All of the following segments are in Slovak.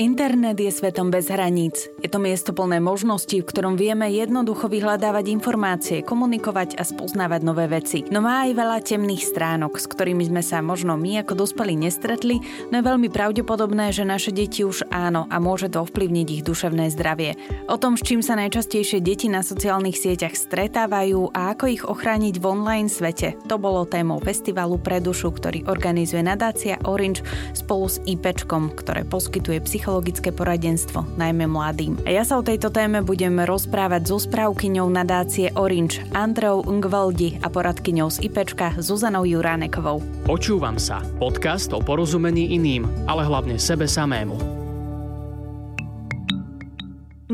Internet je svetom bez hraníc. Je to miesto plné možností, v ktorom vieme jednoducho vyhľadávať informácie, komunikovať a spoznávať nové veci. No má aj veľa temných stránok, s ktorými sme sa možno my ako dospelí nestretli, no je veľmi pravdepodobné, že naše deti už áno a môže to ovplyvniť ich duševné zdravie. O tom, s čím sa najčastejšie deti na sociálnych sieťach stretávajú a ako ich ochrániť v online svete, to bolo témou festivalu pre dušu, ktorý organizuje nadácia Orange spolu s IPčkom, ktoré poskytuje psychologické psychologické poradenstvo, najmä mladým. A ja sa o tejto téme budem rozprávať so správkyňou nadácie Orange Androu Ngvaldi a poradkyňou z IPčka Zuzanou Juránekovou. Počúvam sa. Podcast o porozumení iným, ale hlavne sebe samému.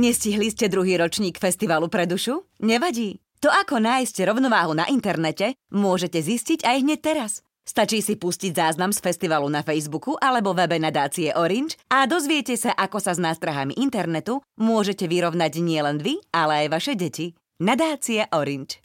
Nestihli ste druhý ročník festivalu pre dušu? Nevadí. To, ako nájsť rovnováhu na internete, môžete zistiť aj hneď teraz. Stačí si pustiť záznam z festivalu na Facebooku alebo webe nadácie Orange a dozviete sa, ako sa s nástrahami internetu môžete vyrovnať nielen vy, ale aj vaše deti. Nadácia Orange.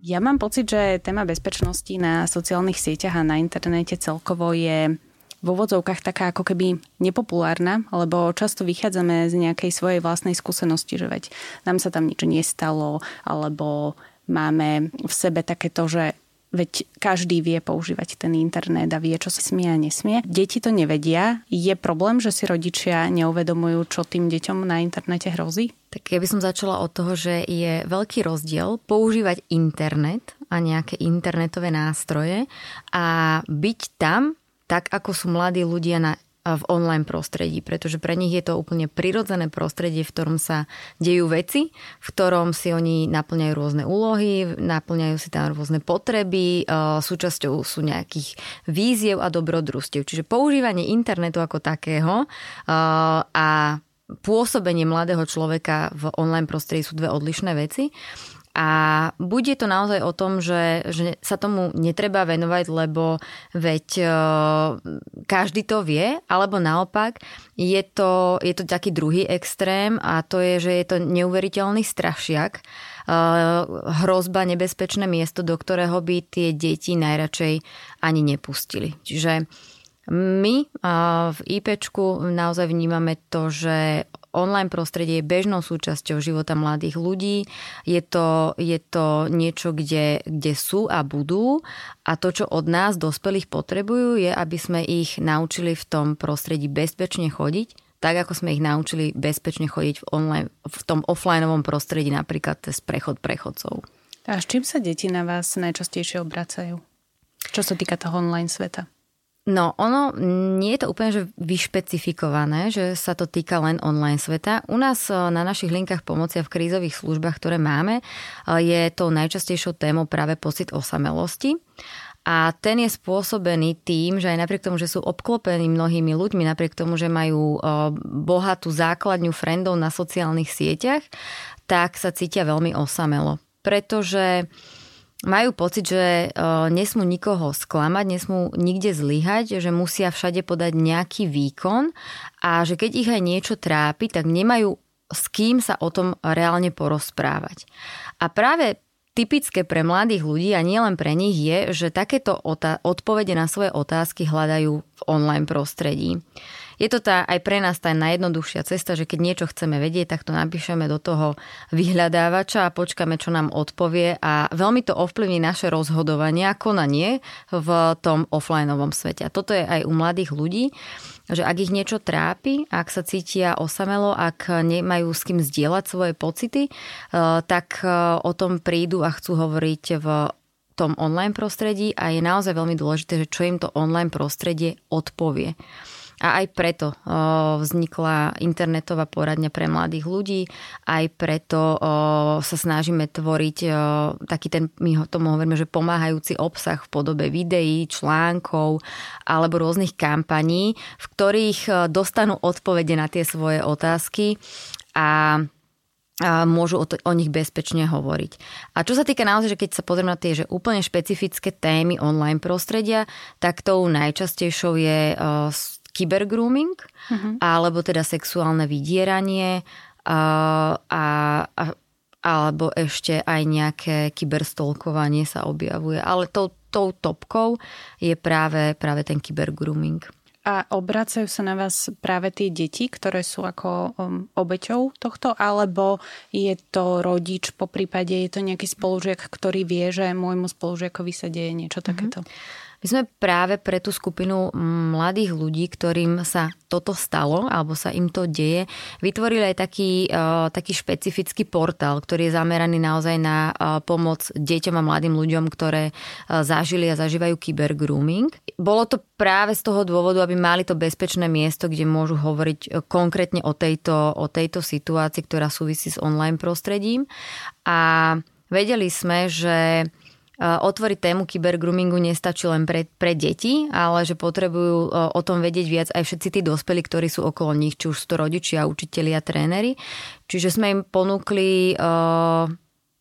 Ja mám pocit, že téma bezpečnosti na sociálnych sieťach a na internete celkovo je v úvodzovkách taká ako keby nepopulárna, lebo často vychádzame z nejakej svojej vlastnej skúsenosti, že veď nám sa tam nič nestalo, alebo máme v sebe takéto, že Veď každý vie používať ten internet a vie, čo sa smie a nesmie. Deti to nevedia. Je problém, že si rodičia neuvedomujú, čo tým deťom na internete hrozí? Tak ja by som začala od toho, že je veľký rozdiel používať internet a nejaké internetové nástroje a byť tam tak, ako sú mladí ľudia na v online prostredí, pretože pre nich je to úplne prirodzené prostredie, v ktorom sa dejú veci, v ktorom si oni naplňajú rôzne úlohy, naplňajú si tam rôzne potreby, súčasťou sú nejakých víziev a dobrodružstiev. Čiže používanie internetu ako takého a pôsobenie mladého človeka v online prostredí sú dve odlišné veci. A bude to naozaj o tom, že, že sa tomu netreba venovať, lebo veď e, každý to vie, alebo naopak je to, je to taký druhý extrém a to je, že je to neuveriteľný strašiak, e, hrozba, nebezpečné miesto, do ktorého by tie deti najradšej ani nepustili. Čiže my v IPčku naozaj vnímame to, že online prostredie je bežnou súčasťou života mladých ľudí. Je to, je to niečo, kde, kde sú a budú a to, čo od nás, dospelých, potrebujú, je, aby sme ich naučili v tom prostredí bezpečne chodiť, tak ako sme ich naučili bezpečne chodiť v, online, v tom offlineovom prostredí, napríklad cez prechod prechodcov. A s čím sa deti na vás najčastejšie obracajú? Čo sa týka toho online sveta? No, ono nie je to úplne že vyšpecifikované, že sa to týka len online sveta. U nás e, na našich linkách pomoci a v krízových službách, ktoré máme, e, je tou najčastejšou témou práve pocit osamelosti. A ten je spôsobený tým, že aj napriek tomu, že sú obklopení mnohými ľuďmi, napriek tomu, že majú e, bohatú základňu friendov na sociálnych sieťach, tak sa cítia veľmi osamelo. Pretože majú pocit, že uh, nesmú nikoho sklamať, nesmú nikde zlyhať, že musia všade podať nejaký výkon a že keď ich aj niečo trápi, tak nemajú s kým sa o tom reálne porozprávať. A práve typické pre mladých ľudí a nielen pre nich je, že takéto odpovede na svoje otázky hľadajú v online prostredí je to tá aj pre nás tá najjednoduchšia cesta, že keď niečo chceme vedieť, tak to napíšeme do toho vyhľadávača a počkáme, čo nám odpovie a veľmi to ovplyvní naše rozhodovanie a konanie v tom offlineovom svete. A toto je aj u mladých ľudí, že ak ich niečo trápi, ak sa cítia osamelo, ak nemajú s kým zdieľať svoje pocity, eh, tak eh, o tom prídu a chcú hovoriť v tom online prostredí a je naozaj veľmi dôležité, že čo im to online prostredie odpovie. A aj preto vznikla internetová poradňa pre mladých ľudí, aj preto sa snažíme tvoriť taký ten, my tomu hovoríme, že pomáhajúci obsah v podobe videí, článkov alebo rôznych kampaní, v ktorých dostanú odpovede na tie svoje otázky a a môžu o, to, o nich bezpečne hovoriť. A čo sa týka naozaj, že keď sa pozrieme na tie že úplne špecifické témy online prostredia, tak tou najčastejšou je kybergrooming, uh-huh. alebo teda sexuálne vydieranie a, a, a, alebo ešte aj nejaké kyberstolkovanie sa objavuje. Ale tou, tou topkou je práve, práve ten kybergrooming. A obracajú sa na vás práve tie deti, ktoré sú ako um, obeťou tohto, alebo je to rodič, po prípade je to nejaký spolužiak, ktorý vie, že môjmu spolužiakovi sa deje niečo mm-hmm. My sme práve pre tú skupinu mladých ľudí, ktorým sa toto stalo, alebo sa im to deje, vytvorili aj taký, uh, taký špecifický portál, ktorý je zameraný naozaj na uh, pomoc deťom a mladým ľuďom, ktoré uh, zažili a zažívajú kybergrooming. Bolo to práve z toho dôvodu, aby mali to bezpečné miesto, kde môžu hovoriť konkrétne o tejto, o tejto situácii, ktorá súvisí s online prostredím. A vedeli sme, že otvoriť tému kybergroomingu nestačí len pre, pre deti, ale že potrebujú o tom vedieť viac aj všetci tí dospelí, ktorí sú okolo nich, či už sú to rodičia, učitelia, tréneri. Čiže sme im ponúkli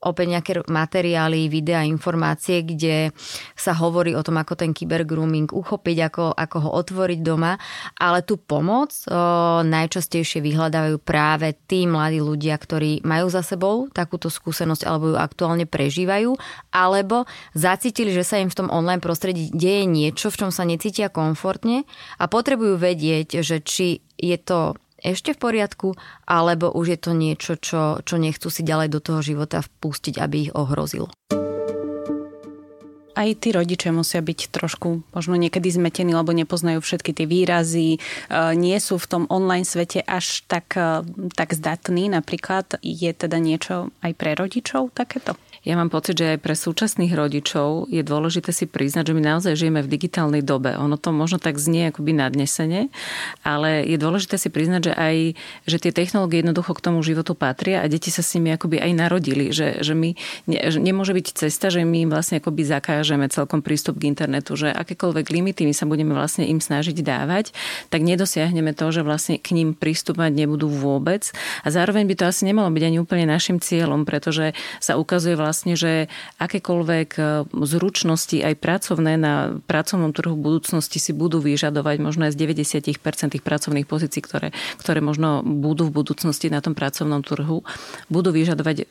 opäť nejaké materiály, videá, informácie, kde sa hovorí o tom, ako ten kybergrooming uchopiť, ako, ako ho otvoriť doma, ale tú pomoc o, najčastejšie vyhľadávajú práve tí mladí ľudia, ktorí majú za sebou takúto skúsenosť alebo ju aktuálne prežívajú, alebo zacítili, že sa im v tom online prostredí deje niečo, v čom sa necítia komfortne a potrebujú vedieť, že či je to ešte v poriadku, alebo už je to niečo, čo, čo nechcú si ďalej do toho života vpustiť, aby ich ohrozilo. Aj tí rodičia musia byť trošku možno niekedy zmetení, lebo nepoznajú všetky tie výrazy, e, nie sú v tom online svete až tak, e, tak zdatní. Napríklad je teda niečo aj pre rodičov takéto? Ja mám pocit, že aj pre súčasných rodičov je dôležité si priznať, že my naozaj žijeme v digitálnej dobe. Ono to možno tak znie akoby nadnesene, ale je dôležité si priznať, že aj že tie technológie jednoducho k tomu životu patria a deti sa s nimi akoby aj narodili. Že, že my, ne, že nemôže byť cesta, že my im vlastne akoby zakážeme celkom prístup k internetu, že akékoľvek limity my sa budeme vlastne im snažiť dávať, tak nedosiahneme to, že vlastne k ním prístupovať nebudú vôbec. A zároveň by to asi nemalo byť ani úplne našim cieľom, pretože sa ukazuje vlastne že akékoľvek e, zručnosti aj pracovné na pracovnom trhu budúcnosti si budú vyžadovať možno aj z 90% tých pracovných pozícií, ktoré, ktoré možno budú v budúcnosti na tom pracovnom trhu, budú vyžadovať e,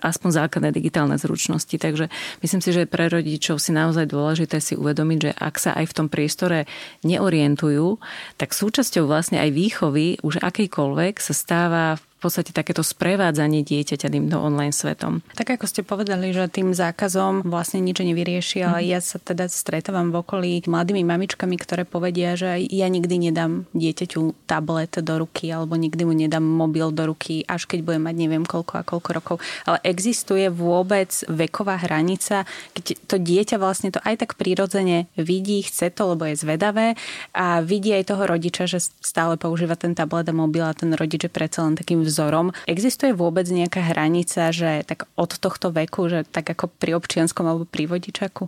aspoň základné digitálne zručnosti. Takže myslím si, že pre rodičov si naozaj dôležité si uvedomiť, že ak sa aj v tom priestore neorientujú, tak súčasťou vlastne aj výchovy už akýkoľvek sa stáva v podstate takéto sprevádzanie dieťaťa týmto online svetom. Tak ako ste povedali, že tým zákazom vlastne nič nevyrieši, ale mm. ja sa teda stretávam v okolí mladými mamičkami, ktoré povedia, že ja nikdy nedám dieťaťu tablet do ruky alebo nikdy mu nedám mobil do ruky, až keď bude mať neviem koľko a koľko rokov. Ale existuje vôbec veková hranica, keď to dieťa vlastne to aj tak prirodzene vidí, chce to, lebo je zvedavé a vidí aj toho rodiča, že stále používa ten tablet a mobil a ten rodič je predsa len takým vzorom. Existuje vôbec nejaká hranica, že tak od tohto veku, že tak ako pri občianskom alebo pri vodičaku?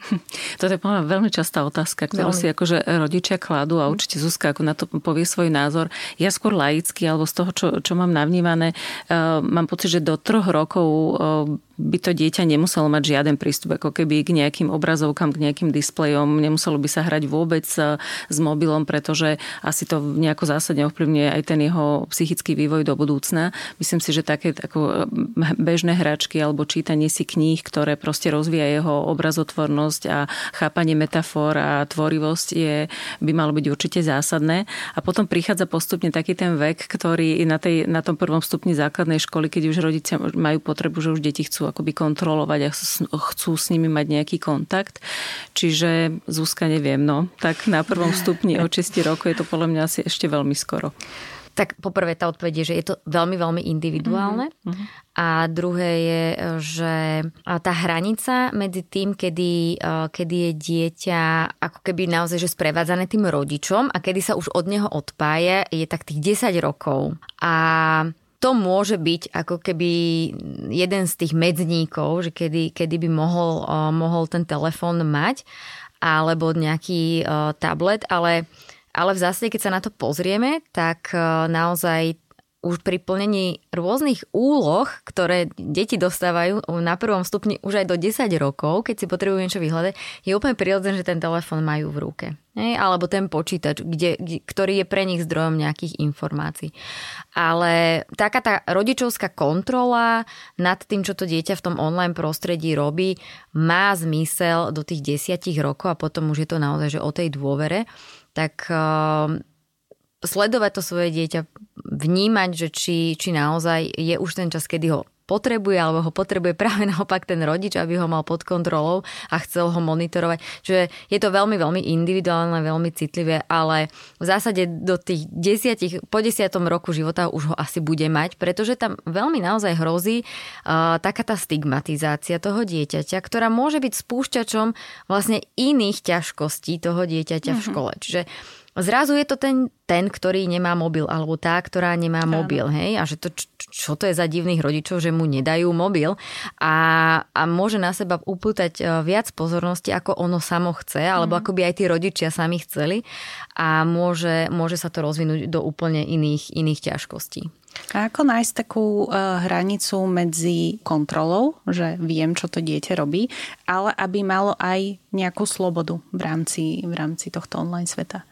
Toto je podľa veľmi častá otázka, ktorú veľmi. si akože rodičia kladú a určite Zuzka ako na to povie svoj názor. Ja skôr laicky, alebo z toho, čo, čo mám navnímané, uh, mám pocit, že do troch rokov uh, by to dieťa nemuselo mať žiaden prístup ako keby k nejakým obrazovkám, k nejakým displejom, nemuselo by sa hrať vôbec e, s mobilom, pretože asi to nejako zásadne ovplyvňuje aj ten jeho psychický vývoj do budúcna. Myslím si, že také ako e, bežné hračky alebo čítanie si kníh, ktoré proste rozvíja jeho obrazotvornosť a chápanie metafor a tvorivosť je, by malo byť určite zásadné. A potom prichádza postupne taký ten vek, ktorý na, tej, na tom prvom stupni základnej školy, keď už rodičia majú potrebu, že už deti chcú akoby kontrolovať a chcú s nimi mať nejaký kontakt. Čiže Zuzka neviem, no. Tak na prvom stupni od 6 rokov je to podľa mňa asi ešte veľmi skoro. Tak poprvé tá odpoveď je, že je to veľmi, veľmi individuálne. Mm-hmm. A druhé je, že tá hranica medzi tým, kedy, kedy je dieťa ako keby naozaj že sprevádzané tým rodičom a kedy sa už od neho odpája, je tak tých 10 rokov. A to môže byť ako keby jeden z tých medzníkov, že kedy, kedy by mohol, uh, mohol ten telefón mať alebo nejaký uh, tablet, ale, ale v zásade, keď sa na to pozrieme, tak uh, naozaj už pri plnení rôznych úloh, ktoré deti dostávajú na prvom stupni už aj do 10 rokov, keď si potrebujú niečo vyhľadať, je úplne prirodzené, že ten telefón majú v ruke. Hej? Alebo ten počítač, kde, ktorý je pre nich zdrojom nejakých informácií. Ale taká tá rodičovská kontrola nad tým, čo to dieťa v tom online prostredí robí, má zmysel do tých desiatich rokov a potom už je to naozaj že o tej dôvere. tak sledovať to svoje dieťa, vnímať, že či, či naozaj je už ten čas, kedy ho potrebuje, alebo ho potrebuje práve naopak ten rodič, aby ho mal pod kontrolou a chcel ho monitorovať. Čiže je to veľmi, veľmi individuálne, veľmi citlivé, ale v zásade do tých desiatich, po desiatom roku života už ho asi bude mať, pretože tam veľmi naozaj hrozí uh, taká tá stigmatizácia toho dieťaťa, ktorá môže byť spúšťačom vlastne iných ťažkostí toho dieťaťa mm-hmm. v mhm. škole. Čiže Zrazu je to ten, ten, ktorý nemá mobil, alebo tá, ktorá nemá Áno. mobil, hej? A že to, čo to je za divných rodičov, že mu nedajú mobil a, a môže na seba upútať e, viac pozornosti, ako ono samo chce, alebo mm. ako by aj tí rodičia sami chceli a môže, môže sa to rozvinúť do úplne iných, iných ťažkostí. A ako nájsť takú uh, hranicu medzi kontrolou, že viem, čo to dieťa robí, ale aby malo aj nejakú slobodu v rámci, v rámci tohto online sveta?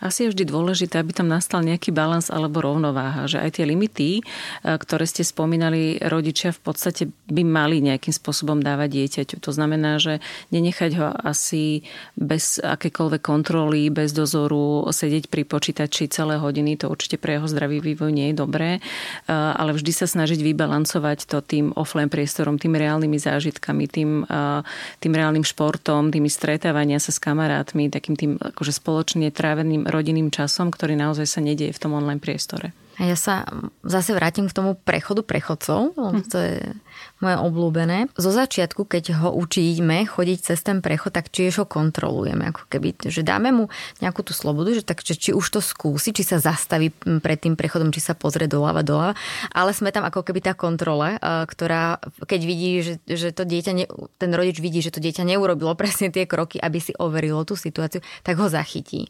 Asi je vždy dôležité, aby tam nastal nejaký balans alebo rovnováha, že aj tie limity, e, ktoré ste spomínali, rodičia v podstate by mali nejakým spôsobom dávať dieťaťu. To znamená, že nenechať ho asi bez akékoľvek kontroly, bez dozoru sedieť pri počítači celé hodiny, to určite pre jeho zdravý vývoj nie je dobré, e, ale vždy sa snažiť vybalancovať to tým offline priestorom, tým reálnymi zážitkami, tým, e, tým reálnym športom, tými stretávania sa s kamarátmi, takým tým akože spoločne tráveným rodinným časom, ktorý naozaj sa nedieje v tom online priestore. A ja sa zase vrátim k tomu prechodu prechodcov, hm. to je moje obľúbené. Zo začiatku, keď ho učíme chodiť cez ten prechod, tak tiež ho kontrolujeme. Ako keby, že dáme mu nejakú tú slobodu, že tak, že či už to skúsi, či sa zastaví pred tým prechodom, či sa pozrie doľava, doľava. Ale sme tam ako keby tá kontrola, ktorá, keď vidí, že, že to dieťa, ne, ten rodič vidí, že to dieťa neurobilo presne tie kroky, aby si overilo tú situáciu, tak ho zachytí.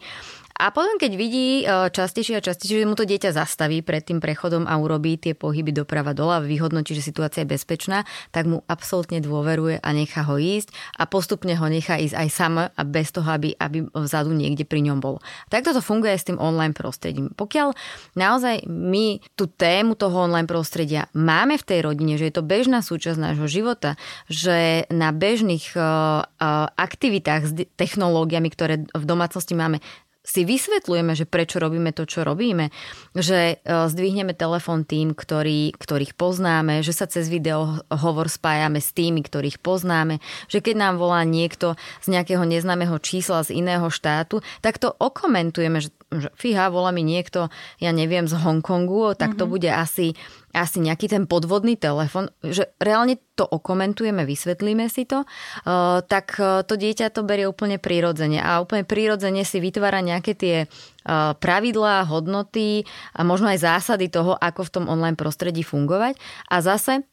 A potom, keď vidí e, častejšie a častejšie, že mu to dieťa zastaví pred tým prechodom a urobí tie pohyby doprava dola, vyhodnotí, že situácia je bezpečná, tak mu absolútne dôveruje a nechá ho ísť a postupne ho nechá ísť aj sam a bez toho, aby, aby vzadu niekde pri ňom bol. Takto to funguje aj s tým online prostredím. Pokiaľ naozaj my tú tému toho online prostredia máme v tej rodine, že je to bežná súčasť nášho života, že na bežných uh, uh, aktivitách s technológiami, ktoré v domácnosti máme, si vysvetľujeme, že prečo robíme to, čo robíme, že e, zdvihneme telefón tým, ktorý, ktorých poznáme, že sa cez video hovor spájame s tými, ktorých poznáme, že keď nám volá niekto z nejakého neznámeho čísla z iného štátu, tak to okomentujeme, že, že fíha, volá mi niekto, ja neviem, z Hongkongu, tak to mm-hmm. bude asi asi nejaký ten podvodný telefon, že reálne to okomentujeme, vysvetlíme si to, uh, tak uh, to dieťa to berie úplne prirodzene a úplne prirodzene si vytvára nejaké tie uh, pravidlá, hodnoty a možno aj zásady toho, ako v tom online prostredí fungovať. A zase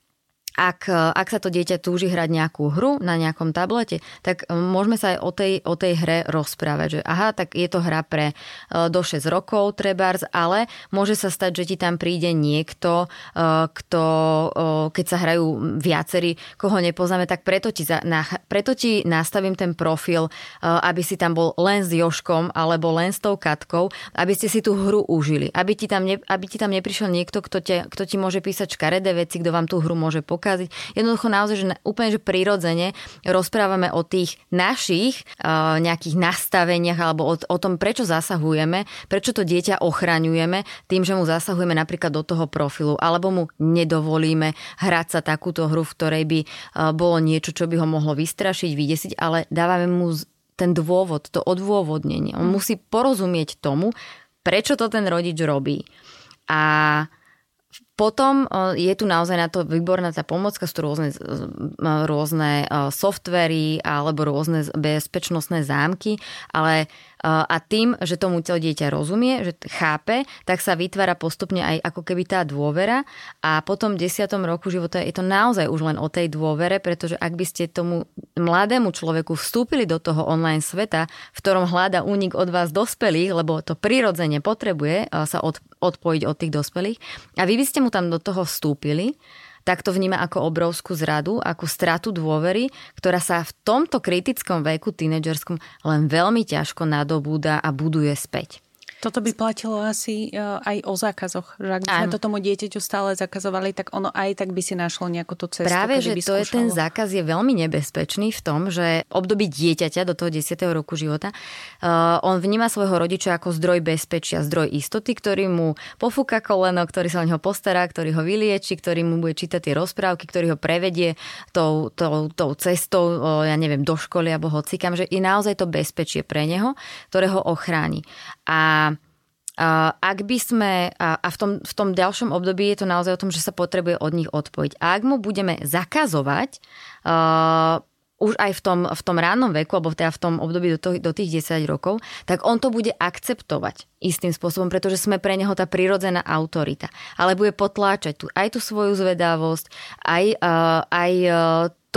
ak, ak sa to dieťa túži hrať nejakú hru na nejakom tablete, tak e, môžeme sa aj o tej, o tej hre rozprávať, že aha, tak je to hra pre e, do 6 rokov trebárs, ale môže sa stať, že ti tam príde niekto, e, kto, keď sa hrajú viacerí, koho nepoznáme, tak preto ti, na, preto ti nastavím ten profil, aby si tam bol len s Joškom alebo len s tou Katkou, aby ste si tú hru užili, aby ti tam, ne, aby ti tam neprišiel niekto, kto, te, kto ti môže písať škaredé veci, kto vám tú hru môže pokazať pokaziť. Jednoducho naozaj, že úplne že prirodzene rozprávame o tých našich uh, nejakých nastaveniach alebo o, o tom, prečo zasahujeme, prečo to dieťa ochraňujeme tým, že mu zasahujeme napríklad do toho profilu alebo mu nedovolíme hrať sa takúto hru, v ktorej by uh, bolo niečo, čo by ho mohlo vystrašiť, vydesiť, ale dávame mu ten dôvod, to odôvodnenie. On musí porozumieť tomu, prečo to ten rodič robí. A potom e, je tu naozaj na to výborná tá pomocka, sú tu rôzne, rôzne e, softvery alebo rôzne bezpečnostné zámky, ale a tým, že tomu to dieťa rozumie, že chápe, tak sa vytvára postupne aj ako keby tá dôvera. A potom v desiatom roku života je to naozaj už len o tej dôvere, pretože ak by ste tomu mladému človeku vstúpili do toho online sveta, v ktorom hľada únik od vás dospelých, lebo to prirodzene potrebuje sa odpojiť od tých dospelých a vy by ste mu tam do toho vstúpili, tak to vníma ako obrovskú zradu, ako stratu dôvery, ktorá sa v tomto kritickom veku tínedžerskom len veľmi ťažko nadobúda a buduje späť. Toto by platilo asi e, aj o zákazoch, že ak by sme to tomu dieťaťu stále zakazovali, tak ono aj tak by si našlo nejakú tú cestu. Práve, že to je ten zákaz je veľmi nebezpečný v tom, že období dieťaťa do toho 10. roku života, uh, on vníma svojho rodiča ako zdroj bezpečia, zdroj istoty, ktorý mu pofúka koleno, ktorý sa o neho postará, ktorý ho vylieči, ktorý mu bude čítať tie rozprávky, ktorý ho prevedie tou, tou, tou cestou, uh, ja neviem, do školy alebo hocikam, že je naozaj to bezpečie pre neho, ktoré ho ochráni. A ak by sme, a v tom, v tom ďalšom období je to naozaj o tom, že sa potrebuje od nich odpojiť. A ak mu budeme zakazovať, uh, už aj v tom, v tom rannom veku, alebo teda v tom období do, to, do tých 10 rokov, tak on to bude akceptovať istým spôsobom, pretože sme pre neho tá prirodzená autorita. Ale bude potláčať tu aj tú svoju zvedavosť, aj, uh, aj uh,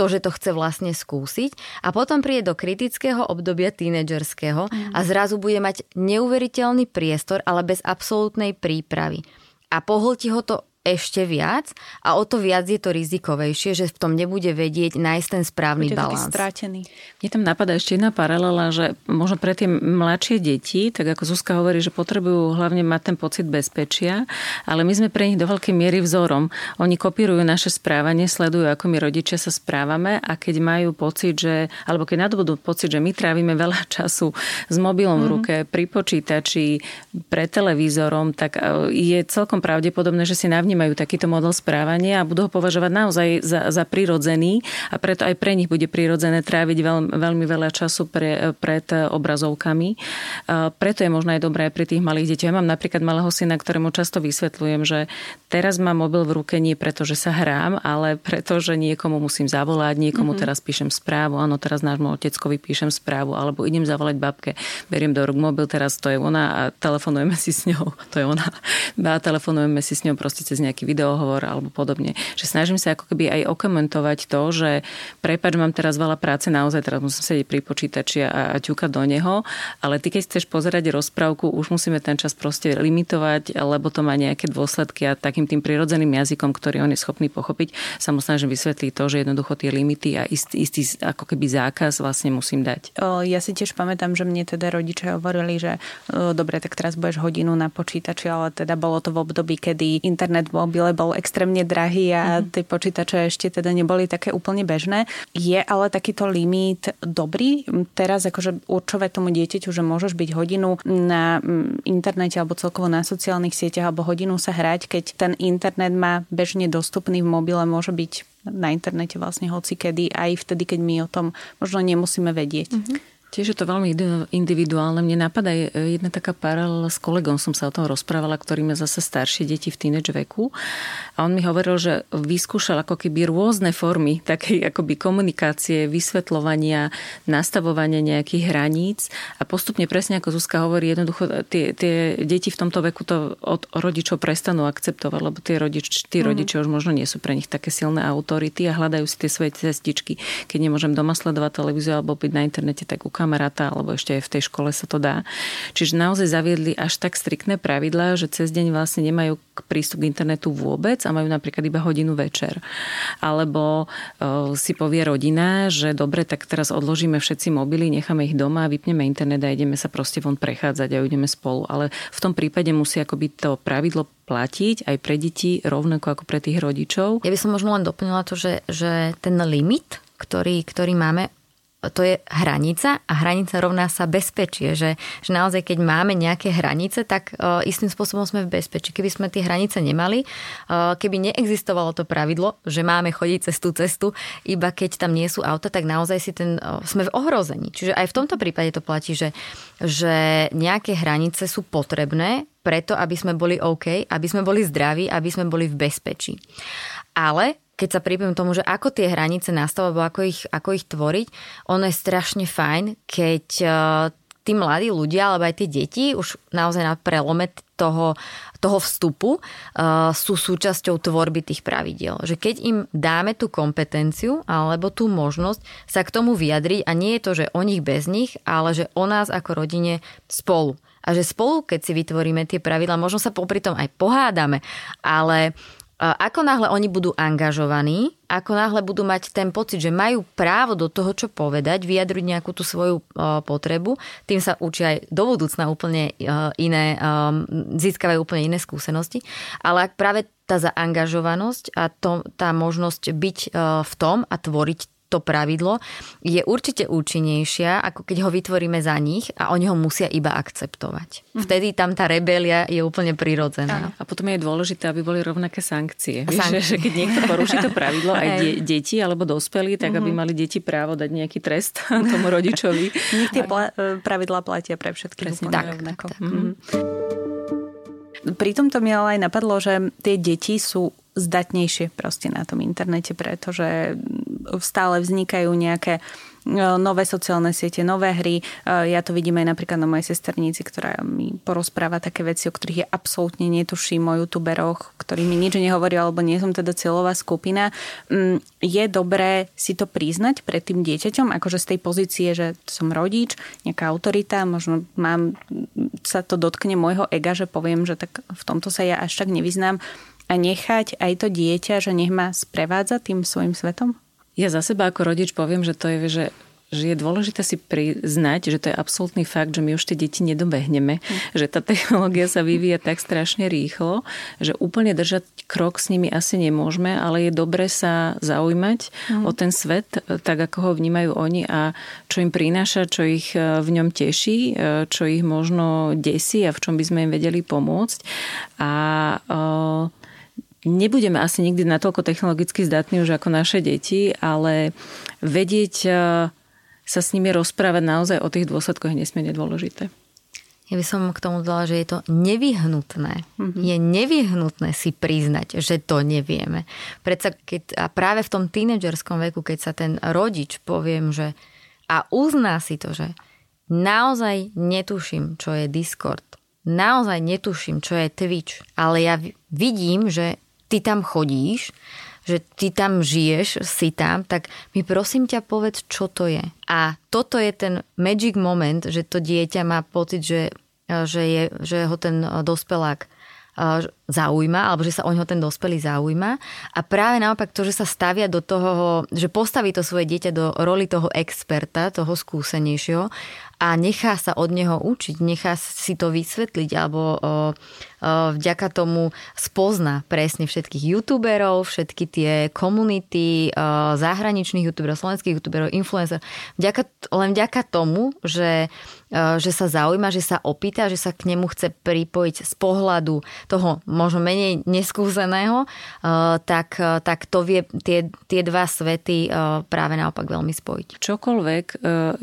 to, že to chce vlastne skúsiť a potom príde do kritického obdobia tínedžerského mm. a zrazu bude mať neuveriteľný priestor, ale bez absolútnej prípravy. A pohltí ho to ešte viac a o to viac je to rizikovejšie, že v tom nebude vedieť nájsť ten správny Bude balans. strátený. Mne tam napadá ešte jedna paralela, že možno pre tie mladšie deti, tak ako Zuzka hovorí, že potrebujú hlavne mať ten pocit bezpečia, ale my sme pre nich do veľkej miery vzorom. Oni kopírujú naše správanie, sledujú, ako my rodičia sa správame a keď majú pocit, že, alebo keď nadobudú pocit, že my trávime veľa času s mobilom mm-hmm. v mhm. ruke, pri počítači, pre televízorom, tak e, je celkom pravdepodobné, že si navnímajú nevnímajú takýto model správania a budú ho považovať naozaj za, za prirodzený a preto aj pre nich bude prirodzené tráviť veľ, veľmi veľa času pre, pred obrazovkami. Preto je možno aj dobré aj pri tých malých deťoch. Ja mám napríklad malého syna, ktorému často vysvetľujem, že teraz mám mobil v ruke nie preto, že sa hrám, ale preto, že niekomu musím zavolať, niekomu mm-hmm. teraz píšem správu, áno, teraz nášmu oteckovi píšem správu, alebo idem zavolať babke, beriem do rúk mobil, teraz to je ona a telefonujeme si s ňou, to je ona. A telefonujeme si s ňou proste cez nejaký videohovor alebo podobne. Že snažím sa ako keby aj okomentovať to, že prepač, mám teraz veľa práce, naozaj teraz musím sedieť pri počítači a, a ťukať do neho, ale ty keď chceš pozerať rozprávku, už musíme ten čas proste limitovať, lebo to má nejaké dôsledky a takým tým prirodzeným jazykom, ktorý on je schopný pochopiť, sa mu snažím vysvetliť to, že jednoducho tie limity a istý, istý ako keby zákaz vlastne musím dať. Ja si tiež pamätám, že mne teda rodičia hovorili, že dobre, tak teraz budeš hodinu na počítači, ale teda bolo to v období, kedy internet mobile bol extrémne drahý a mm-hmm. tie počítače ešte teda neboli také úplne bežné. Je ale takýto limit dobrý? Teraz akože určovať tomu dieťaťu, že môžeš byť hodinu na mm, internete alebo celkovo na sociálnych sieťach alebo hodinu sa hrať, keď ten internet má bežne dostupný v mobile, môže byť na internete vlastne hoci kedy, aj vtedy, keď my o tom možno nemusíme vedieť. Mm-hmm. Tiež je to veľmi individuálne. Mne napadá jedna taká paralela s kolegom, som sa o tom rozprávala, ktorý má zase staršie deti v teenage veku. A on mi hovoril, že vyskúšal ako keby rôzne formy takej akoby komunikácie, vysvetľovania, nastavovania nejakých hraníc a postupne presne ako Zuzka hovorí, jednoducho tie, tie deti v tomto veku to od rodičov prestanú akceptovať, lebo tie rodič, tí mm. rodičia už možno nie sú pre nich také silné autority a hľadajú si tie svoje cestičky. Keď nemôžem doma sledovať televíziu alebo byť na internete, tak kamaráta, alebo ešte aj v tej škole sa to dá. Čiže naozaj zaviedli až tak striktné pravidlá, že cez deň vlastne nemajú prístup k internetu vôbec a majú napríklad iba hodinu večer. Alebo uh, si povie rodina, že dobre, tak teraz odložíme všetci mobily, necháme ich doma, vypneme internet a ideme sa proste von prechádzať a ideme spolu. Ale v tom prípade musí akoby to pravidlo platiť aj pre deti rovnako ako pre tých rodičov. Ja by som možno len doplnila to, že, že ten limit, ktorý, ktorý máme, to je hranica a hranica rovná sa bezpečie, že, že naozaj keď máme nejaké hranice, tak uh, istým spôsobom sme v bezpečí. Keby sme tie hranice nemali, uh, keby neexistovalo to pravidlo, že máme chodiť cez tú cestu, iba keď tam nie sú auta, tak naozaj si ten, uh, sme v ohrození. Čiže aj v tomto prípade to platí, že, že nejaké hranice sú potrebné preto, aby sme boli OK, aby sme boli zdraví, aby sme boli v bezpečí. Ale keď sa pripojím tomu, že ako tie hranice nastavovať, alebo ako ich, ako ich tvoriť, ono je strašne fajn, keď e, tí mladí ľudia, alebo aj tie deti už naozaj na prelome toho, toho vstupu uh, sú súčasťou tvorby tých pravidiel. Že keď im dáme tú kompetenciu alebo tú možnosť sa k tomu vyjadriť a nie je to, že o nich bez nich, ale že o nás ako rodine spolu. A že spolu, keď si vytvoríme tie pravidla, možno sa popri tom aj pohádame, ale Ako náhle oni budú angažovaní, ako náhle budú mať ten pocit, že majú právo do toho, čo povedať, vyjadriť nejakú tú svoju potrebu, tým sa učia aj do budúcna úplne iné, získavajú úplne iné skúsenosti. Ale ak práve tá zaangažovanosť a to, tá možnosť byť v tom a tvoriť to pravidlo je určite účinnejšia, ako keď ho vytvoríme za nich a oni ho musia iba akceptovať. Mhm. Vtedy tam tá rebelia je úplne prirodzená. A potom je dôležité, aby boli rovnaké sankcie. sankcie. Víš, že keď niekto poruší to pravidlo, aj de- deti alebo dospelí, tak aby mhm. mali deti právo dať nejaký trest tomu rodičovi. Nech tie pla- pravidlá platia pre všetkých úplne tak, rovnako. Tak, tak. Mm-hmm. Pri tomto mi ale aj napadlo, že tie deti sú zdatnejšie proste na tom internete, pretože stále vznikajú nejaké E, nové sociálne siete, nové hry. E, ja to vidím aj napríklad na mojej sesternici, ktorá mi porozpráva také veci, o ktorých ja absolútne netuším o youtuberoch, ktorí mi nič nehovoria, alebo nie som teda cieľová skupina. Mm, je dobré si to priznať pred tým dieťaťom, akože z tej pozície, že som rodič, nejaká autorita, možno mám, sa to dotkne môjho ega, že poviem, že tak v tomto sa ja až tak nevyznám a nechať aj to dieťa, že nech ma sprevádza tým svojim svetom? Ja za seba ako rodič poviem, že to je, že že je dôležité si priznať, že to je absolútny fakt, že my už tie deti nedobehneme, mm. že tá technológia sa vyvíja tak strašne rýchlo, že úplne držať krok s nimi asi nemôžeme, ale je dobre sa zaujímať mm. o ten svet, tak ako ho vnímajú oni a čo im prináša, čo ich e, v ňom teší, e, čo ich možno desí a v čom by sme im vedeli pomôcť. A uh, nebudeme asi nikdy natoľko technologicky zdatní už ako naše deti, ale vedieť e, sa s nimi rozprávať naozaj o tých dôsledkoch je nesmierne dôležité. Ja by som k tomu dala, že je to nevyhnutné. Mm-hmm. Je nevyhnutné si priznať, že to nevieme. Predsa keď, a práve v tom tínedžerskom veku, keď sa ten rodič poviem, že a uzná si to, že naozaj netuším, čo je Discord, naozaj netuším, čo je Twitch, ale ja vidím, že ty tam chodíš, že ty tam žiješ, si tam, tak mi prosím ťa povedz, čo to je. A toto je ten magic moment, že to dieťa má pocit, že, že, je, že ho ten dospelák zaujíma, alebo že sa o neho ten dospelý zaujíma. A práve naopak to, že sa stavia do toho, že postaví to svoje dieťa do roli toho experta, toho skúsenejšieho a nechá sa od neho učiť, nechá si to vysvetliť, alebo vďaka tomu spozna presne všetkých youtuberov, všetky tie komunity zahraničných youtuberov, slovenských youtuberov, influencerov. Vďaka, len vďaka tomu, že, že sa zaujíma, že sa opýta, že sa k nemu chce pripojiť z pohľadu toho možno menej neskúseného, tak, tak to vie tie, tie dva svety práve naopak veľmi spojiť. Čokoľvek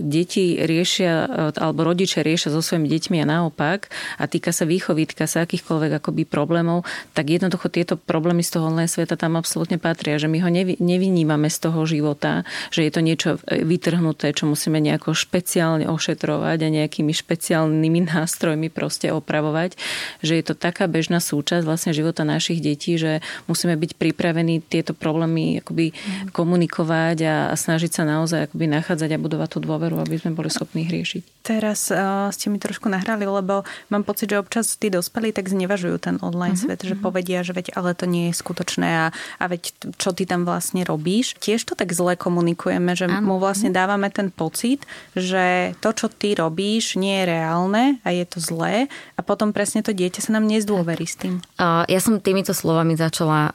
deti riešia, alebo rodičia riešia so svojimi deťmi a naopak, a týka sa výchovy, týka sa akých akýchkoľvek akoby problémov, tak jednoducho tieto problémy z toho online sveta tam absolútne patria, že my ho nevynímame z toho života, že je to niečo vytrhnuté, čo musíme nejako špeciálne ošetrovať a nejakými špeciálnymi nástrojmi proste opravovať, že je to taká bežná súčasť vlastne života našich detí, že musíme byť pripravení tieto problémy akoby mm. komunikovať a, a snažiť sa naozaj akoby nachádzať a budovať tú dôveru, aby sme boli schopní ich riešiť. Teraz uh, ste mi trošku nahrali, lebo mám pocit, že občas tí dospelí tak znevažujú ten online mm-hmm. svet, že mhm. povedia, že veď ale to nie je skutočné a, a veď čo ty tam vlastne robíš. Tiež to tak zle komunikujeme, že ano. mu vlastne dávame ten pocit, že to, čo ty robíš, nie je reálne a je to zlé a potom presne to dieťa sa nám nezdôverí s tým. Ja som týmito slovami začala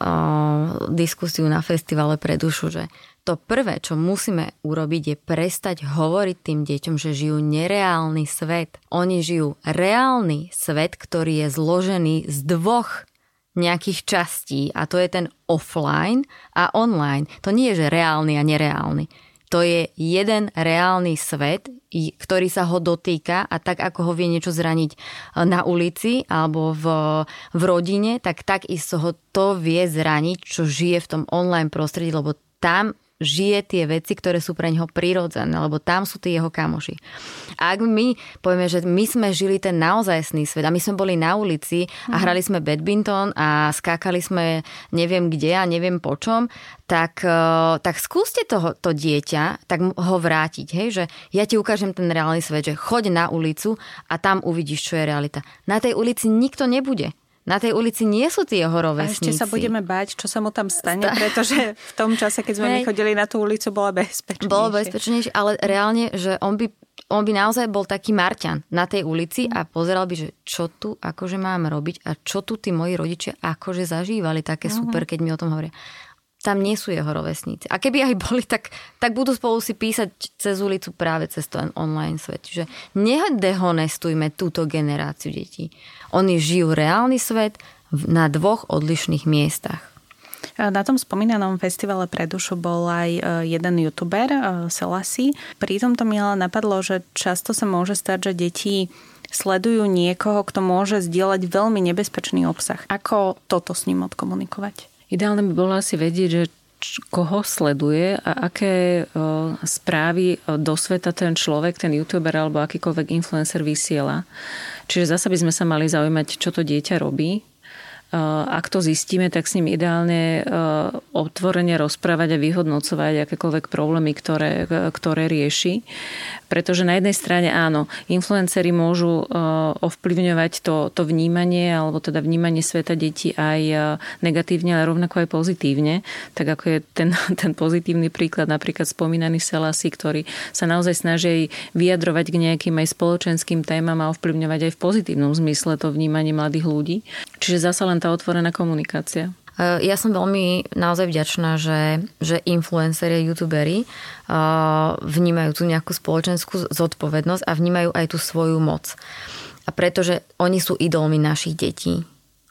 diskusiu na festivale pre dušu, že to prvé, čo musíme urobiť, je prestať hovoriť tým deťom, že žijú nereálny svet. Oni žijú reálny svet, ktorý je zložený z dvoch nejakých častí a to je ten offline a online. To nie je, že reálny a nereálny. To je jeden reálny svet, ktorý sa ho dotýka a tak ako ho vie niečo zraniť e, na ulici alebo v, v rodine, tak takisto ho to vie zraniť, čo žije v tom online prostredí, lebo tam žije tie veci, ktoré sú pre neho prirodzené, lebo tam sú tí jeho kamoši. A ak my povieme, že my sme žili ten naozajstný svet a my sme boli na ulici a mhm. hrali sme badminton a skákali sme neviem kde a neviem po čom, tak, e, tak skúste toho, to dieťa tak ho vrátiť, hej, že ja ti ukážem ten reálny svet, že choď na ulicu a tam uvidíš, čo je realita. Na tej ulici nikto nebude Na tej ulici nie sú tie jeho rovesníci. A ešte sa budeme bať, čo sa mu tam stane, Sta- pretože v tom čase, keď sme my chodili na tú ulicu, bola bezpečnejšie. Bolo bezpečnejšie, ale reálne, že on by on by naozaj bol taký Marťan na tej ulici a pozeral by, že čo tu akože mám robiť a čo tu tí moji rodičia akože zažívali také uh-huh. super, keď mi o tom hovoria. Tam nie sú jeho rovesníci. A keby aj boli, tak, tak budú spolu si písať cez ulicu práve cez ten online svet. Čiže nedehonestujme túto generáciu detí. Oni žijú reálny svet na dvoch odlišných miestach. Na tom spomínanom festivale pre dušu bol aj e, jeden youtuber, e, Selasi. Pri tomto mi ale napadlo, že často sa môže stať, že deti sledujú niekoho, kto môže zdieľať veľmi nebezpečný obsah. Ako toto s ním odkomunikovať? Ideálne by bolo asi vedieť, že koho sleduje a aké správy do sveta ten človek, ten youtuber alebo akýkoľvek influencer vysiela. Čiže zase by sme sa mali zaujímať, čo to dieťa robí, ak to zistíme, tak s ním ideálne eh, otvorene rozprávať a vyhodnocovať akékoľvek problémy, ktoré, ktoré rieši. Pretože na jednej strane áno, influenceri môžu eh, ovplyvňovať to, to vnímanie alebo teda vnímanie sveta detí aj negatívne, ale rovnako aj pozitívne. Tak ako je ten, ten pozitívny príklad napríklad spomínaný Selasi, ktorý sa naozaj snaží vyjadrovať k nejakým aj spoločenským témam a ovplyvňovať aj v pozitívnom zmysle to vnímanie mladých ľudí. Čiže zasa len tá otvorená komunikácia. E, ja som veľmi naozaj vďačná, že, že influenceri a youtuberi uh, vnímajú tú nejakú spoločenskú zodpovednosť a vnímajú aj tú svoju moc. A pretože oni sú idolmi našich detí.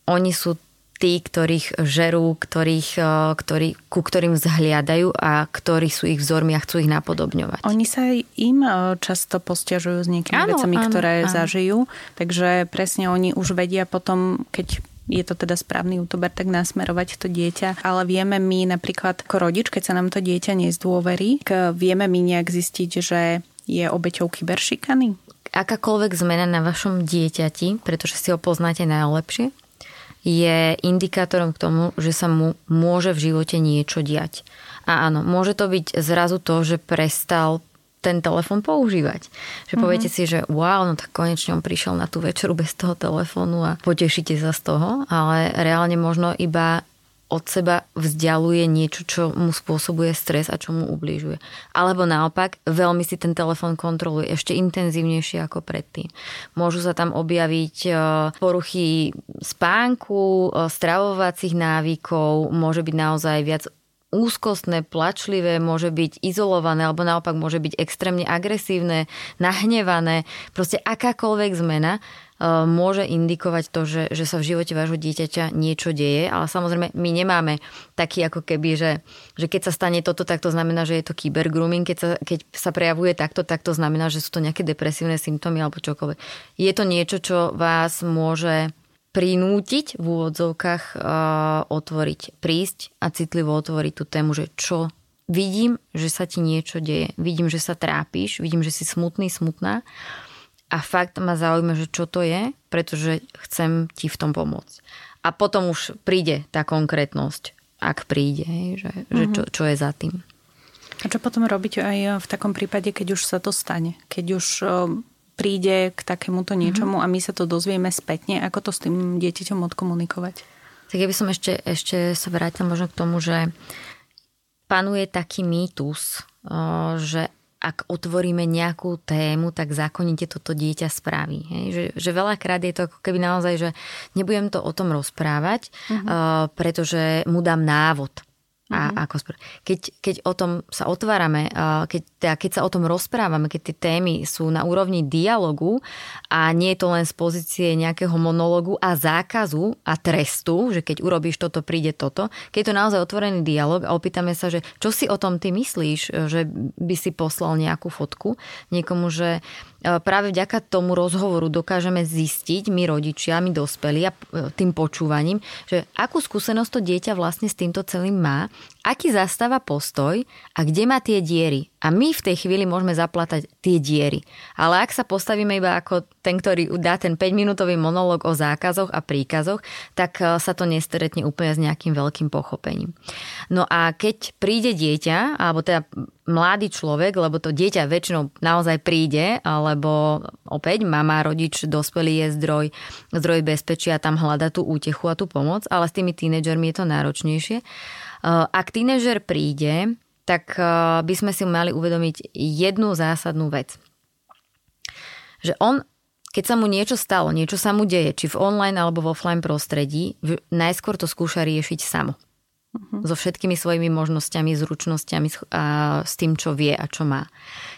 Oni sú tí, ktorých žerú, ktorých, e, ktorí, ku ktorým vzhliadajú a ktorí sú ich vzormi a chcú ich napodobňovať. Oni sa aj im často postiažujú s niekými áno, vecami, áno, ktoré áno. zažijú, takže presne oni už vedia potom, keď je to teda správny youtuber, tak nasmerovať to dieťa. Ale vieme my napríklad ako rodič, keď sa nám to dieťa nezdôverí, vieme my nejak zistiť, že je obeťou kyberšikany? Akákoľvek zmena na vašom dieťati, pretože si ho poznáte najlepšie, je indikátorom k tomu, že sa mu môže v živote niečo diať. A áno, môže to byť zrazu to, že prestal ten telefon používať. Že mm-hmm. poviete si, že wow, no tak konečne on prišiel na tú večeru bez toho telefónu a potešíte sa z toho, ale reálne možno iba od seba vzdialuje niečo, čo mu spôsobuje stres a čo mu ubližuje. Alebo naopak, veľmi si ten telefón kontroluje ešte intenzívnejšie ako predtým. Môžu sa tam objaviť e, poruchy spánku, e, stravovacích návykov, môže byť naozaj viac úzkostné, plačlivé, môže byť izolované alebo naopak môže byť extrémne agresívne, nahnevané. Proste akákoľvek zmena e, môže indikovať to, že, že sa v živote vášho dieťaťa niečo deje, ale samozrejme my nemáme taký ako keby, že, že keď sa stane toto, tak to znamená, že je to grooming, keď sa, keď sa prejavuje takto, tak to znamená, že sú to nejaké depresívne symptómy alebo čokoľvek. Je to niečo, čo vás môže prinútiť v úvodzovkách uh, otvoriť, prísť a citlivo otvoriť tú tému, že čo vidím, že sa ti niečo deje. Vidím, že sa trápiš, vidím, že si smutný, smutná a fakt ma zaujíma, že čo to je, pretože chcem ti v tom pomôcť. A potom už príde tá konkrétnosť, ak príde, že, mm-hmm. že čo, čo je za tým. A čo potom robiť aj v takom prípade, keď už sa to stane? Keď už príde k takémuto niečomu mm-hmm. a my sa to dozvieme spätne, ako to s tým dieťaťom odkomunikovať. Tak ja by som ešte, ešte sa vrátila možno k tomu, že panuje taký mýtus, že ak otvoríme nejakú tému, tak zákonite toto dieťa spraví. Hej? Že, že veľakrát je to ako keby naozaj, že nebudem to o tom rozprávať, uh-huh. uh, pretože mu dám návod a mm-hmm. ako keď, keď o tom sa otvárame, keď, teda keď sa o tom rozprávame, keď tie témy sú na úrovni dialogu a nie je to len z pozície nejakého monológu a zákazu a trestu, že keď urobíš toto, príde toto. Keď je to naozaj otvorený dialog a opýtame sa, že čo si o tom ty myslíš, že by si poslal nejakú fotku niekomu, že práve vďaka tomu rozhovoru dokážeme zistiť, my rodičia, my dospelí a tým počúvaním, že akú skúsenosť to dieťa vlastne s týmto celým má aký zastáva postoj a kde má tie diery. A my v tej chvíli môžeme zaplatať tie diery. Ale ak sa postavíme iba ako ten, ktorý dá ten 5-minútový monológ o zákazoch a príkazoch, tak e, sa to nestretne úplne s nejakým veľkým pochopením. No a keď príde dieťa, alebo teda mladý človek, lebo to dieťa väčšinou naozaj príde, alebo opäť mama, rodič, dospelý je zdroj, zdroj bezpečia, tam hľada tú útechu a tú pomoc, ale s tými tínedžermi je to náročnejšie ak tínežer príde, tak eh, by sme si mali uvedomiť jednu zásadnú vec. Že on, keď sa mu niečo stalo, niečo sa mu deje, či v online alebo v offline prostredí, najskôr to skúša riešiť samo. Uh-huh. So všetkými svojimi možnosťami, zručnosťami a s tým, čo vie a čo má.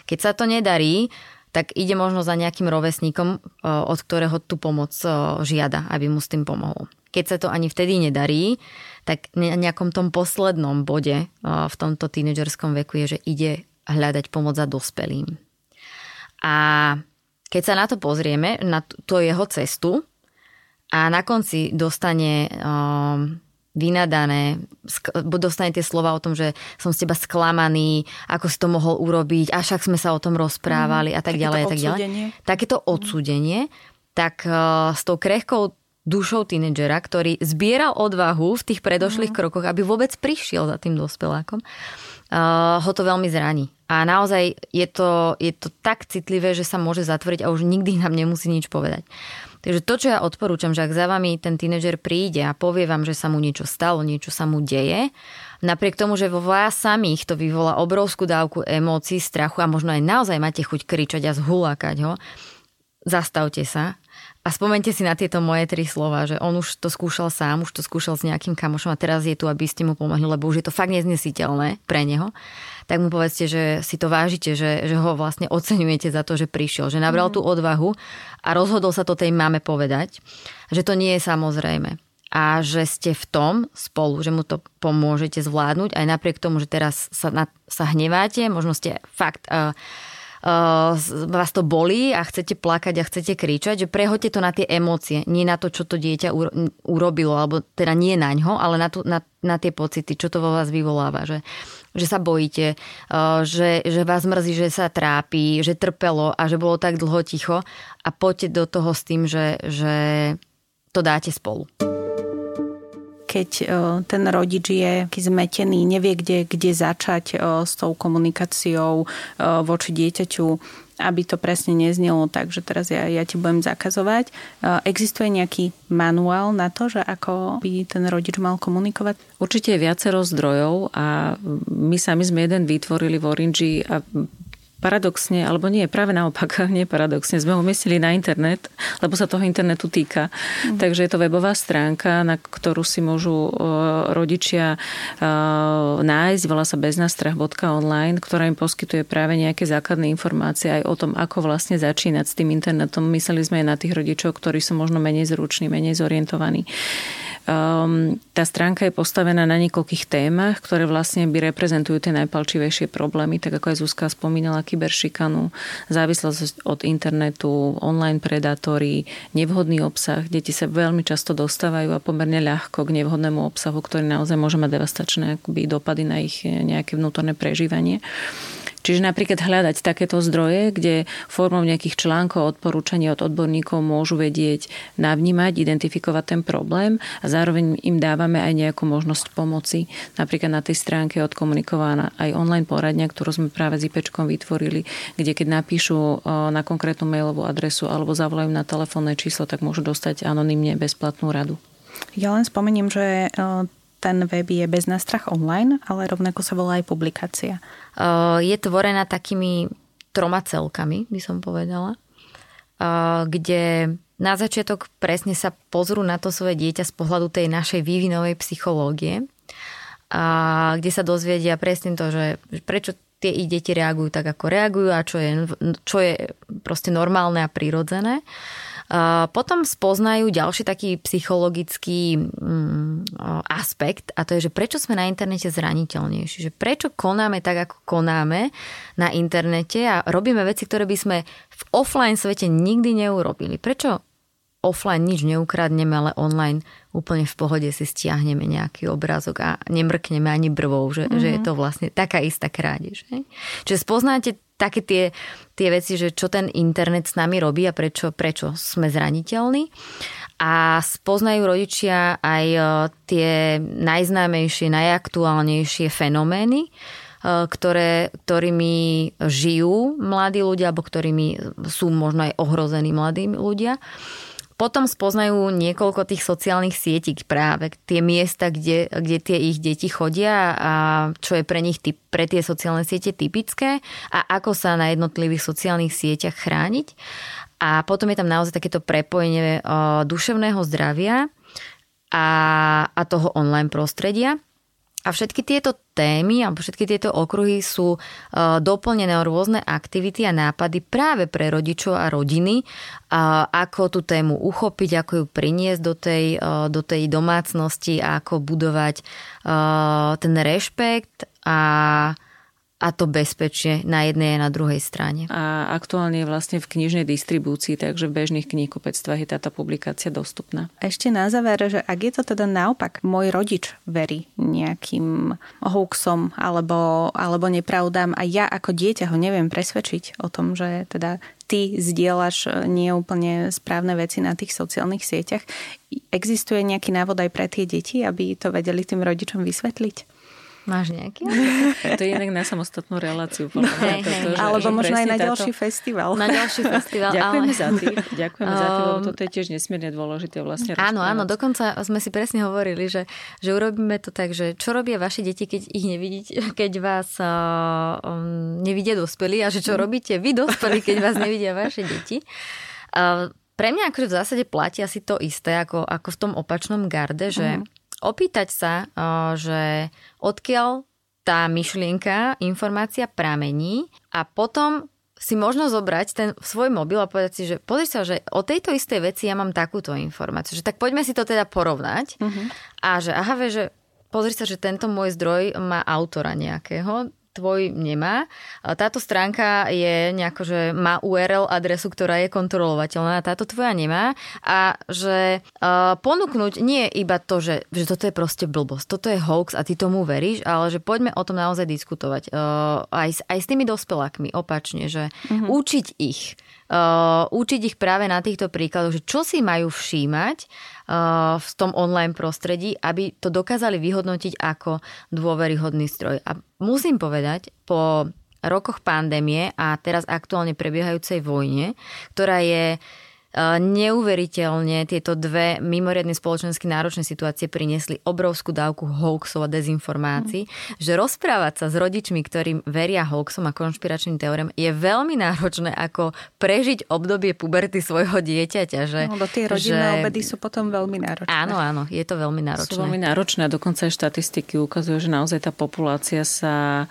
Keď sa to nedarí, tak ide možno za nejakým rovesníkom, eh, od ktorého tú pomoc žiada, aby mu s tým pomohol. Keď sa to ani vtedy nedarí, tak na nejakom tom poslednom bode v tomto tínedžerskom veku je, že ide hľadať pomoc za dospelým. A keď sa na to pozrieme, na tú jeho cestu a na konci dostane vynadané, dostane tie slova o tom, že som z teba sklamaný, ako si to mohol urobiť, a však sme sa o tom rozprávali mm, a tak ďalej a tak ďalej. Takéto odsúdenie, tak s tou krehkou dušou tínedžera, ktorý zbieral odvahu v tých predošlých mm. krokoch, aby vôbec prišiel za tým dospelákom, uh, ho to veľmi zraní. A naozaj je to, je to tak citlivé, že sa môže zatvoriť a už nikdy nám nemusí nič povedať. Takže to, čo ja odporúčam, že ak za vami ten tínedžer príde a povie vám, že sa mu niečo stalo, niečo sa mu deje, napriek tomu, že vo vás samých to vyvolá obrovskú dávku emócií, strachu a možno aj naozaj máte chuť kričať a zhulákať ho, zastavte sa a spomente si na tieto moje tri slova, že on už to skúšal sám, už to skúšal s nejakým kamošom a teraz je tu, aby ste mu pomohli, lebo už je to fakt neznesiteľné pre neho. Tak mu povedzte, že si to vážite, že, že ho vlastne oceňujete za to, že prišiel, že nabral mm. tú odvahu a rozhodol sa to tej mame povedať, že to nie je samozrejme a že ste v tom spolu, že mu to pomôžete zvládnuť aj napriek tomu, že teraz sa, na, sa hneváte, možno ste fakt uh, vás to bolí a chcete plakať a chcete kričať, že prehoďte to na tie emócie, nie na to, čo to dieťa urobilo, alebo teda nie na ňo, ale na, tu, na, na tie pocity, čo to vo vás vyvoláva. Že, že sa bojíte, uh, že, že vás mrzí, že sa trápi, že trpelo a že bolo tak dlho ticho a poďte do toho s tým, že, že to dáte spolu keď e, ten rodič je zmetený, nevie, kde, kde začať e, s tou komunikáciou e, voči dieťaťu, aby to presne neznelo tak, že teraz ja, ja ti budem zakazovať. Existuje nejaký manuál na to, že ako by ten rodič mal komunikovať? Určite je viacero zdrojov a my sami sme jeden vytvorili v Orange a paradoxne, alebo nie, práve naopak, nie paradoxne, sme umiestnili na internet, lebo sa toho internetu týka. Mm. Takže je to webová stránka, na ktorú si môžu rodičia nájsť, volá sa beznastrach.online, ktorá im poskytuje práve nejaké základné informácie aj o tom, ako vlastne začínať s tým internetom. Mysleli sme aj na tých rodičov, ktorí sú možno menej zruční, menej zorientovaní. Um, tá stránka je postavená na niekoľkých témach, ktoré vlastne by reprezentujú tie najpalčivejšie problémy, tak ako aj Zuzka spomínala, kyberšikanu, závislosť od internetu, online predátory, nevhodný obsah. Deti sa veľmi často dostávajú a pomerne ľahko k nevhodnému obsahu, ktorý naozaj môže mať devastačné dopady na ich nejaké vnútorné prežívanie. Čiže napríklad hľadať takéto zdroje, kde formou nejakých článkov, odporúčaní od odborníkov môžu vedieť navnímať, identifikovať ten problém a zároveň im dávame aj nejakú možnosť pomoci. Napríklad na tej stránke je odkomunikovaná aj online poradňa, ktorú sme práve s IPčkom vytvorili, kde keď napíšu na konkrétnu mailovú adresu alebo zavolajú na telefónne číslo, tak môžu dostať anonymne bezplatnú radu. Ja len spomeniem, že ten web je bez nástrach online, ale rovnako sa volá aj publikácia. Je tvorená takými troma celkami, by som povedala, kde na začiatok presne sa pozrú na to svoje dieťa z pohľadu tej našej vývinovej psychológie, a kde sa dozvedia presne to, že prečo tie ich deti reagujú tak, ako reagujú a čo je, čo je proste normálne a prirodzené. Potom spoznajú ďalší taký psychologický mm, aspekt a to je, že prečo sme na internete zraniteľnejší. Že prečo konáme tak, ako konáme na internete a robíme veci, ktoré by sme v offline svete nikdy neurobili. Prečo offline nič neukradneme, ale online úplne v pohode si stiahneme nejaký obrázok a nemrkneme ani brvou, že, mm-hmm. že je mhm. to vlastne taká istá krádež. Hej? Čiže spoznáte také tie, tie veci, že čo ten internet s nami robí a prečo, prečo sme zraniteľní. A spoznajú rodičia aj e, tie najznámejšie, najaktuálnejšie fenomény, e, ktoré, ktorými žijú mladí ľudia, alebo ktorými sú možno aj ohrození mladí ľudia. Potom spoznajú niekoľko tých sociálnych sietí práve tie miesta, kde, kde tie ich deti chodia a čo je pre nich typ, pre tie sociálne siete typické a ako sa na jednotlivých sociálnych sieťach chrániť. A potom je tam naozaj takéto prepojenie duševného zdravia a, a toho online prostredia. A všetky tieto témy alebo všetky tieto okruhy sú e, doplnené o rôzne aktivity a nápady práve pre rodičov a rodiny, ako tú tému uchopiť, ako ju priniesť do tej, e, do tej domácnosti ako budovať e, ten rešpekt a a to bezpečie na jednej a na druhej strane. A aktuálne je vlastne v knižnej distribúcii, takže v bežných knihkupectvách je táto publikácia dostupná. Ešte na záver, že ak je to teda naopak, môj rodič verí nejakým hoaxom alebo, alebo nepravdám a ja ako dieťa ho neviem presvedčiť o tom, že teda ty zdieľaš nie úplne správne veci na tých sociálnych sieťach. Existuje nejaký návod aj pre tie deti, aby to vedeli tým rodičom vysvetliť? Máš nejaký? to je inak na samostatnú reláciu. Podľa hej, hej. To, že, Alebo že možno aj na táto... ďalší festival. Na ďalší festival. Ďakujeme ale... za ty. Ďakujeme um... za ty, lebo toto je tiež nesmierne dôležité vlastne. Áno, áno, dokonca sme si presne hovorili, že, že urobíme to tak, že čo robia vaše deti, keď ich nevidíte, keď vás uh, um, nevidia dospelí a že čo mhm. robíte vy dospelí, keď vás nevidia vaše deti. Uh, pre mňa akože v zásade platí asi to isté ako, ako v tom opačnom garde, že uh-huh opýtať sa, že odkiaľ tá myšlienka, informácia pramení a potom si možno zobrať ten svoj mobil a povedať si, že pozri sa, že o tejto istej veci ja mám takúto informáciu, že tak poďme si to teda porovnať uh-huh. a že aha, vie, že pozri sa, že tento môj zdroj má autora nejakého, tvoj nemá. Táto stránka je nejako, že má URL adresu, ktorá je kontrolovateľná, táto tvoja nemá. A že uh, ponúknuť nie je iba to, že, že toto je proste blbosť, toto je hoax a ty tomu veríš, ale že poďme o tom naozaj diskutovať. Uh, aj, aj s tými dospelákmi opačne, že uh-huh. učiť ich uh, učiť ich práve na týchto príkladoch, že čo si majú všímať v tom online prostredí, aby to dokázali vyhodnotiť ako dôveryhodný stroj. A musím povedať, po rokoch pandémie a teraz aktuálne prebiehajúcej vojne, ktorá je Neuveriteľne tieto dve mimoriadne spoločensky náročné situácie priniesli obrovskú dávku hoaxov a dezinformácií, mm. že rozprávať sa s rodičmi, ktorým veria hoaxom a konšpiračným teóriám, je veľmi náročné ako prežiť obdobie puberty svojho dieťaťa. Že, no, do tie rodinné že... obedy sú potom veľmi náročné. Áno, áno, je to veľmi náročné. Sú veľmi náročné a dokonca aj štatistiky ukazujú, že naozaj tá populácia sa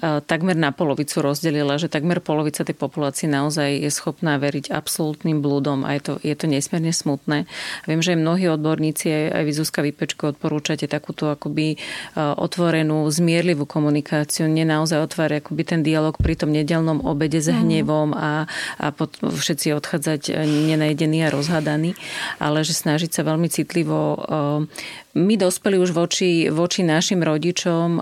takmer na polovicu rozdelila, že takmer polovica tej populácie naozaj je schopná veriť absolútnym blúdom a je to, je to nesmierne smutné. Viem, že mnohí odborníci, aj, vy Zuzka Vypečko, odporúčate takúto akoby e, otvorenú, zmierlivú komunikáciu, nie naozaj otvárať akoby ten dialog pri tom nedelnom obede s mhm. hnevom a, a pot, všetci odchádzať nenajedení a rozhadaní, ale že snažiť sa veľmi citlivo my dospeli už voči, voči našim rodičom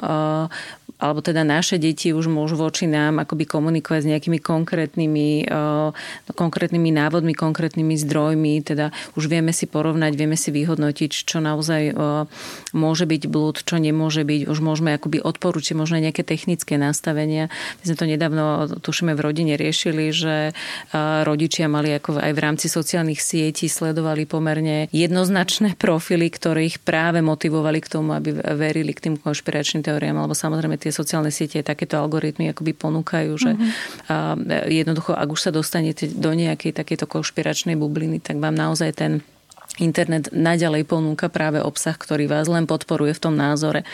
alebo teda naše deti už môžu voči nám akoby komunikovať s nejakými konkrétnymi, uh, konkrétnymi návodmi, konkrétnymi zdrojmi, teda už vieme si porovnať, vieme si vyhodnotiť, čo naozaj uh, môže byť blúd, čo nemôže byť. Už môžeme akoby odporúčiť možno nejaké technické nastavenia. My sme to nedávno, tušíme, v rodine riešili, že uh, rodičia mali ako aj v rámci sociálnych sietí sledovali pomerne jednoznačné profily, ktoré ich práve motivovali k tomu, aby verili k tým konšpiračným teóriám, alebo samozrejme tie sociálne siete takéto algoritmy akoby ponúkajú, že mm-hmm. jednoducho, ak už sa dostanete do nejakej takéto konšpiračnej bubliny, tak vám naozaj ten internet naďalej ponúka práve obsah, ktorý vás len podporuje v tom názore.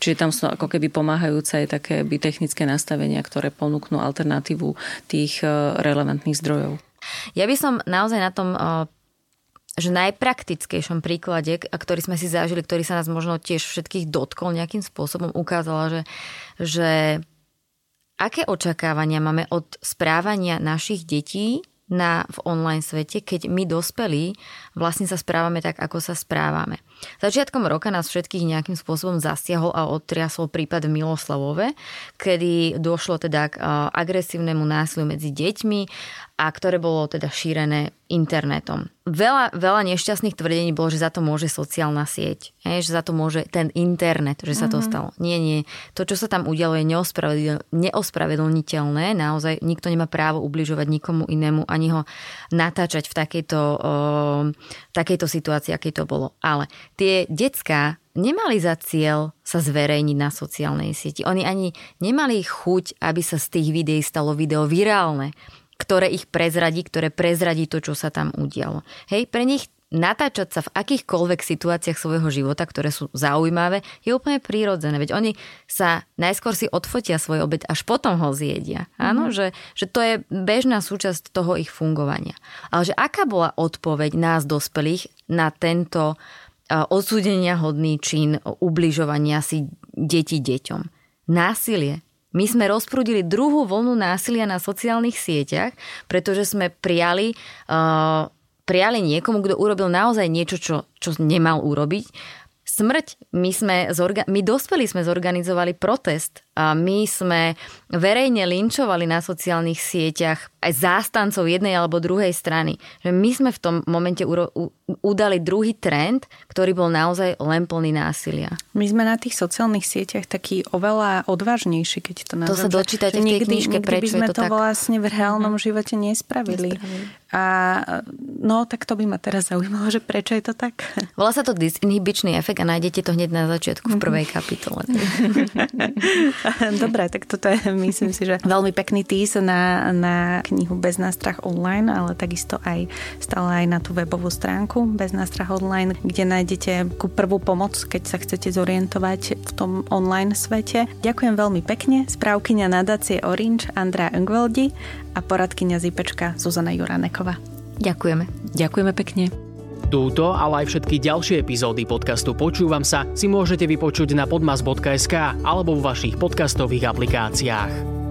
Čiže tam sú ako keby pomáhajúce aj také by technické nastavenia, ktoré ponúknú alternatívu tých e, relevantných zdrojov. Ja by som naozaj na tom e, že najpraktickejšom príklade, ktorý sme si zažili, ktorý sa nás možno tiež všetkých dotkol nejakým spôsobom, ukázala, že, že aké očakávania máme od správania našich detí na, v online svete, keď my dospelí vlastne sa správame tak, ako sa správame. Začiatkom roka nás všetkých nejakým spôsobom zasiahol a odtriasol prípad v Miloslavove, kedy došlo teda k agresívnemu násiliu medzi deťmi a ktoré bolo teda šírené internetom. Veľa, veľa nešťastných tvrdení bolo, že za to môže sociálna sieť, je, že za to môže ten internet, že sa to mm-hmm. stalo. Nie, nie. To, čo sa tam udialo, je neospravedl- neospravedlniteľné. Naozaj nikto nemá právo ubližovať nikomu inému, ani ho natáčať v takejto, o, takejto situácii, akej to bolo. Ale tie decka nemali za cieľ sa zverejniť na sociálnej sieti. Oni ani nemali chuť, aby sa z tých videí stalo video virálne ktoré ich prezradí, ktoré prezradí to, čo sa tam udialo. Hej, pre nich natáčať sa v akýchkoľvek situáciách svojho života, ktoré sú zaujímavé, je úplne prírodzené. Veď oni sa najskôr si odfotia svoj obed, až potom ho zjedia. Áno, mm-hmm. že, že to je bežná súčasť toho ich fungovania. Ale že aká bola odpoveď nás dospelých na tento odsúdenia hodný čin ubližovania si deti deťom? Násilie, my sme rozprúdili druhú vlnu násilia na sociálnych sieťach, pretože sme prijali, uh, prijali niekomu, kto urobil naozaj niečo, čo, čo nemal urobiť. Smrť, my, sme zorga- my dospelí sme zorganizovali protest a my sme verejne linčovali na sociálnych sieťach aj zástancov jednej alebo druhej strany. Že my sme v tom momente uro- u- udali druhý trend, ktorý bol naozaj len plný násilia. My sme na tých sociálnych sieťach takí oveľa odvážnejší, keď to nazvem. To sa dočítate v tej nikdy, knižke, nikdy prečo by sme to, to tak? vlastne v reálnom uh-huh. živote nespravili. nespravili. A no, tak to by ma teraz zaujímalo, že prečo je to tak? Volá sa to disinhibičný efekt a nájdete to hneď na začiatku v prvej kapitole. Dobre, tak toto je, myslím si, že veľmi pekný tís na, na knihu Bez nástrach online, ale takisto aj stále aj na tú webovú stránku Bez nástrach online, kde nájdete ku prvú pomoc, keď sa chcete zorientovať v tom online svete. Ďakujem veľmi pekne. Správkyňa nadácie Orange Andrea Engveldi a poradkyňa Zipečka Zuzana Juraneková. Ďakujeme. Ďakujeme pekne. Túto, ale aj všetky ďalšie epizódy podcastu Počúvam sa si môžete vypočuť na podmas.sk alebo v vašich podcastových aplikáciách.